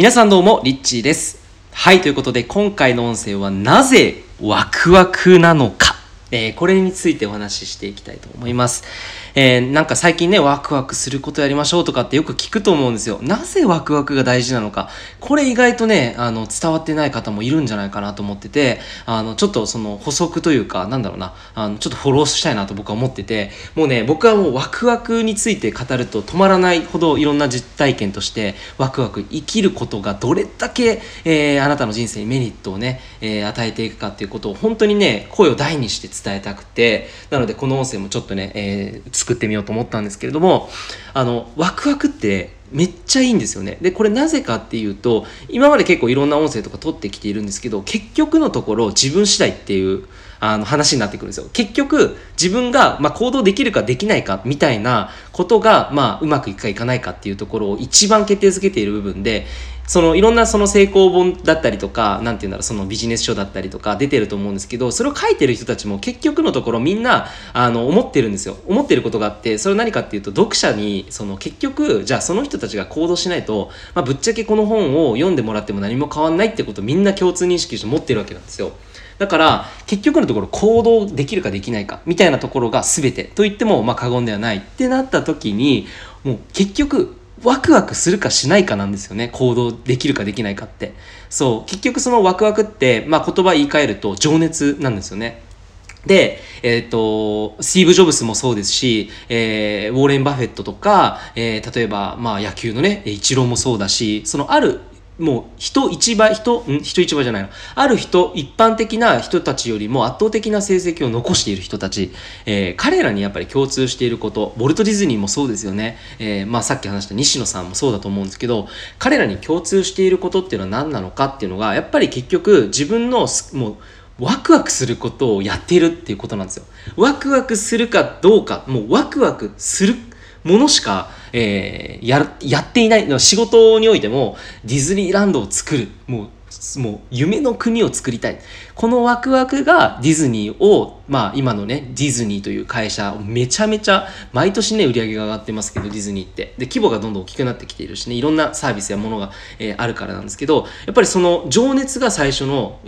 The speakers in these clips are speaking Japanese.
皆さんどうも、リッチーです。はい、ということで、今回の音声は、なぜワクワクなのか。えーこれについてお話ししていきたいと思います。えーなんか最近ね、ワクワクすることやりましょうとかってよく聞くと思うんですよ。なぜワクワクが大事なのか。これ意外とね、あの、伝わってない方もいるんじゃないかなと思ってて、あの、ちょっとその補足というか、なんだろうな、あの、ちょっとフォローしたいなと僕は思ってて、もうね、僕はもうワクワクについて語ると止まらないほどいろんな実体験として、ワクワク生きることがどれだけ、えーあなたの人生にメリットをね、えー与えていくかっていうことを本当にね、声を大にして伝えたくて、なのでこの音声もちょっとね、えー作ってみようと思ったんですけれども、あの、ワクワクってめっちゃいいんですよね。で、これなぜかっていうと、今まで結構いろんな音声とか撮ってきているんですけど、結局のところ自分次第っていう、あの話になってくるんですよ。結局、自分が、まあ、行動できるかできないかみたいなことが、まあ、うまくいくかいかないかっていうところを一番決定づけている部分で、そのいろんなその成功本だったりとか、なんていうんだろう、そのビジネス書だったりとか出てると思うんですけど、それを書いてる人たちも結局のところみんな、あの、思ってるんですよ。思ってることがあって、それは何かっていうと、読者に、その結局、じゃあその人たちが行動しないと、まあ、ぶっちゃけこの本を読んでもらっても何も変わんないってことをみんな共通認識して持ってるわけなんですよ。だから結局のところ行動できるかできないかみたいなところが全てと言ってもま過言ではないってなった時にもう結局ワクワクするかしないかなんですよね。行動できるかできないかって。そう。結局そのワクワクって、まあ、言葉言い換えると情熱なんですよね。で、えっ、と、スティーブ・ジョブスもそうですし、えーウォーレン・バフェットとか、えー例えば、まあ野球のね、イチローもそうだし、そのある、もう人一倍、人、ん？人一倍じゃないの。ある人、一般的な人たちよりも圧倒的な成績を残している人たち、えー彼らにやっぱり共通していること、ボルト・ディズニーもそうですよね。えーまあさっき話した西野さんもそうだと思うんですけど、彼らに共通していることっていうのは何なのかっていうのが、やっぱり結局自分の、もう、ワクワクすることをやっているっていうことなんですよ。ワクワクするかどうか、もうワクワクするものしか、えーややっていない。仕事においても、ディズニーランドを作る。もうもう夢の国を作りたい。このワクワクがディズニーを、まあ今のね、ディズニーという会社、めちゃめちゃ、毎年ね、売り上げが上がってますけど、ディズニーって。で、規模がどんどん大きくなってきているしね、いろんなサービスやものが、えーあるからなんですけど、やっぱりその情熱が最初の、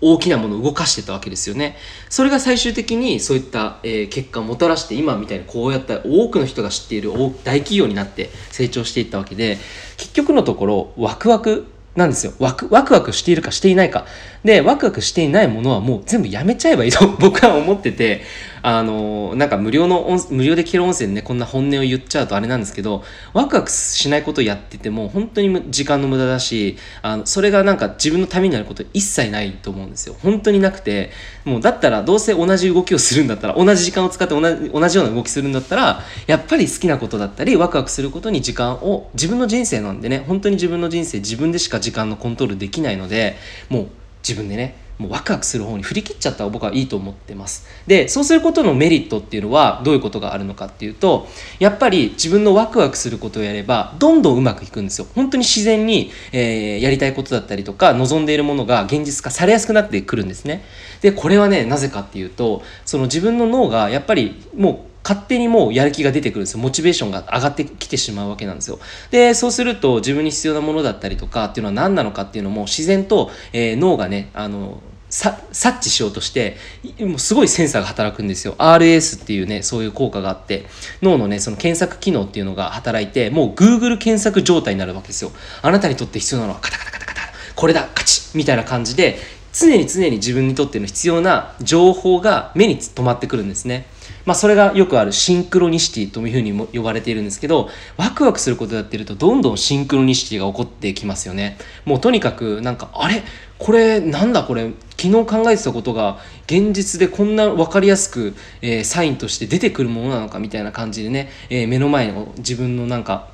大きなものを動かしてたわけですよね。それが最終的にそういった、えー結果をもたらして今みたいにこうやった多くの人が知っている大企業になって成長していったわけで結局のところワクワクなんですよワクワクワクしているかしていないかでワクワクしていないものはもう全部やめちゃえばいいと僕は思っててあのなんか無料の無料で聞ける音声でねこんな本音を言っちゃうとあれなんですけどワクワクしないことをやってても本当に時間の無駄だしあのそれがなんか自分のためになること一切ないと思うんですよ。本当になくてもうだったらどうせ同じ動きをするんだったら同じ時間を使って同じ同じような動きするんだったらやっぱり好きなことだったりワクワクすることに時間を自分の人生なんでね本当に自分の人生自分でしか時間のコントロールできないのでもう自分でねもうワクワクする方に振り切っちゃったら僕はいいと思ってます。でそうすることのメリットっていうのはどういうことがあるのかっていうとやっぱり自分のワクワクすることをやればどんどんうまくいくんですよ。本当に自然に、えーやりたいことだったりとか望んでいるものが現実化されやすくなってくるんですね。でこれはねなぜかっていうとその自分の脳がやっぱりもう勝手にもうやる気が出てくるんですよ。モチベーションが上がってきてしまうわけなんですよ。で、そうすると自分に必要なものだったりとかっていうのは何なのかっていうのも自然と、えー脳がね、あの、察知しようとしてもうすごいセンサーが働くんですよ RS っていうねそういう効果があって脳のねその検索機能っていうのが働いてもう Google 検索状態になるわけですよあなたにとって必要なのはカタカタカタカタこれだカチッみたいな感じで常に常に自分にとっての必要な情報が目に留まってくるんですねまあ、それがよくあるシンクロニシティというふうにも呼ばれているんですけどワクワクすることやってるとどんどんシンクロニシティが起こってきますよね。もうとにかくなんかあれ？これなんだこれ？昨日考えてたことが現実でこんな分かりやすく、えーサインとして出てくるものなのかみたいな感じでね、えー目の前の自分のなんか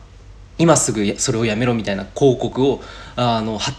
今すぐそれをやめろみたいな広告をあの貼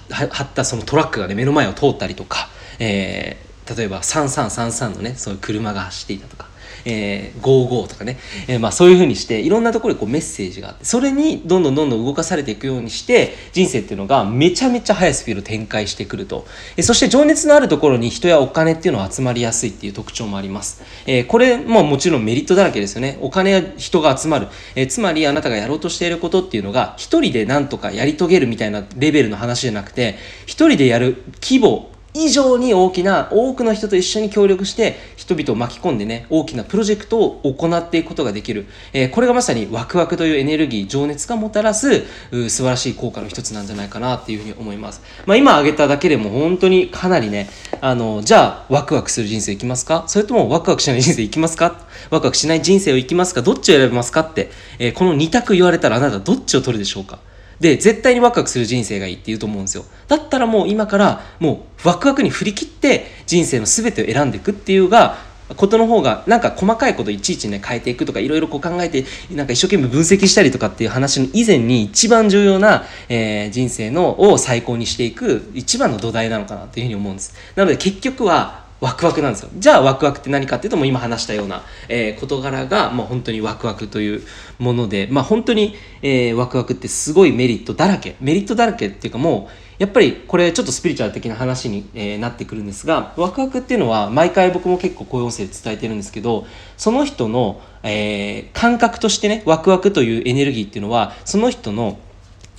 ったそのトラックがね目の前を通ったりとか、えー例えば3333のねそういう車が走っていたとか、えー、55とかね、えー、まあそういうふうにしていろんなところにこうメッセージがあってそれにどんどんどんどん動かされていくようにして人生っていうのがめちゃめちゃ速いスピード展開してくると、えー、そして情熱のあるところに人やお金っていうのは集まりやすいっていう特徴もあります、えー、これももちろんメリットだらけですよね。お金や人が集まる、えー、つまりあなたがやろうとしていることっていうのが一人でなんとかやり遂げるみたいなレベルの話じゃなくて一人でやる規模以上に大きな多くの人と一緒に協力して人々を巻き込んでね大きなプロジェクトを行っていくことができる、えー、これがまさにワクワクというエネルギー情熱がもたらす素晴らしい効果の一つなんじゃないかなっていうふうに思います、まあ、今挙げただけでも本当にかなりねあのじゃあワクワクする人生いきますか？それともワクワクしない人生いきますか？ワクワクしない人生を生きますか？どっちを選びますかって、えー、この2択言われたらあなたどっちを取るでしょうか？で絶対にワクワクする人生がいいって言うと思うんですよ。だったらもう今からもうワクワクに振り切って人生の全てを選んでいくっていうがことの方がなんか細かいこといちいちね変えていくとかいろいろこう考えてなんか一生懸命分析したりとかっていう話の以前に一番重要な、えー、人生のを最高にしていく一番の土台なのかなっていうふうに思うんです。なので結局はワクワクなんですよ。じゃあワクワクって何かっていうともう今話したような、えー、事柄がもう本当にワクワクというものでまあ本当に、えー、ワクワクってすごいメリットだらけ。メリットだらけっていうかもうやっぱりこれちょっとスピリチュアル的な話に、えー、なってくるんですがワクワクっていうのは毎回僕も結構こういう音声で伝えてるんですけどその人の、えー、感覚としてねワクワクというエネルギーっていうのはその人の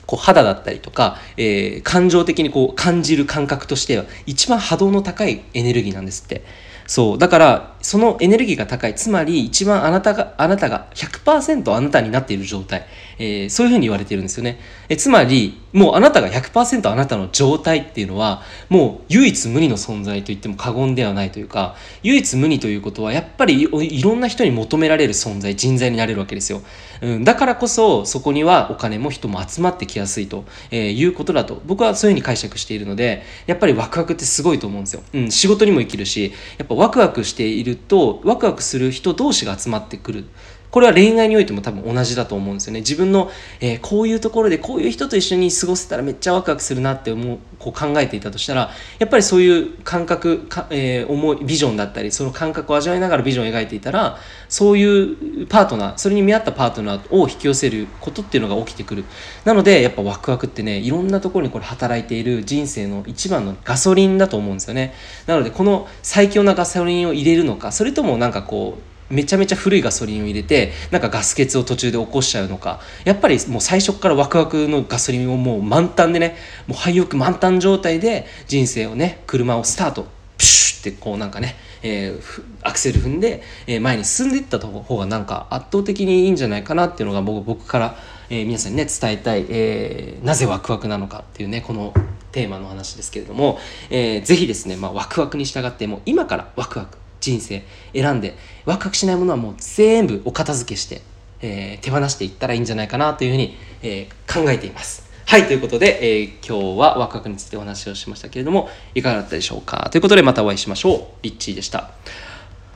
こう肌だったりとか、えー、感情的にこう感じる感覚としては一番波動の高いエネルギーなんですって。そう。だから、そのエネルギーが高い。つまり、一番あなたが、あなたが100%あなたになっている状態。えー、そういうふうに言われてるんですよね。えつまり、もうあなたが100%あなたの状態っていうのは、もう唯一無二の存在と言っても過言ではないというか、唯一無二ということは、やっぱりいろんな人に求められる存在、人材になれるわけですよ。うん、だからこそ、そこにはお金も人も集まってきやすいと、えー、いうことだと、僕はそういうふうに解釈しているので、やっぱりワクワクってすごいと思うんですよ。うん、仕事にも生きるし、やっぱワクワクしているとワクワクする人同士が集まってくるこれは恋愛においても多分同じだと思うんですよね。自分の、えー、こういうところでこういう人と一緒に過ごせたらめっちゃワクワクするなって思うこう考えていたとしたらやっぱりそういう感覚か、えー、思いビジョンだったりその感覚を味わいながらビジョンを描いていたらそういうパートナーそれに見合ったパートナーを引き寄せることっていうのが起きてくる。なのでやっぱワクワクってねいろんなところにこれ働いている人生の一番のガソリンだと思うんですよね。なのでこの最強なガソリンを入れるのかそれともなんかこうめちゃめちゃ古いガソリンを入れてなんかガス欠を途中で起こしちゃうのか。やっぱりもう最初からワクワクのガソリンをもう満タンでねもう廃屋満タン状態で人生をね車をスタートプシュってこうなんかね、えー、アクセル踏んで、えー、前に進んでいった方がなんか圧倒的にいいんじゃないかなっていうのが僕僕から、えー、皆さんにね伝えたい、えー、なぜワクワクなのかっていうねこのテーマの話ですけれども、えー、ぜひですね、まあ、ワクワクに従ってもう今からワクワク人生選んでワクワクしないものはもう全部お片付けして、えー、手放していったらいいんじゃないかなというふうに、えー、考えています。はい、ということで、えー、今日はワクワクについてお話をしましたけれども、いかがだったでしょうか？ということでまたお会いしましょう。リッチーでした。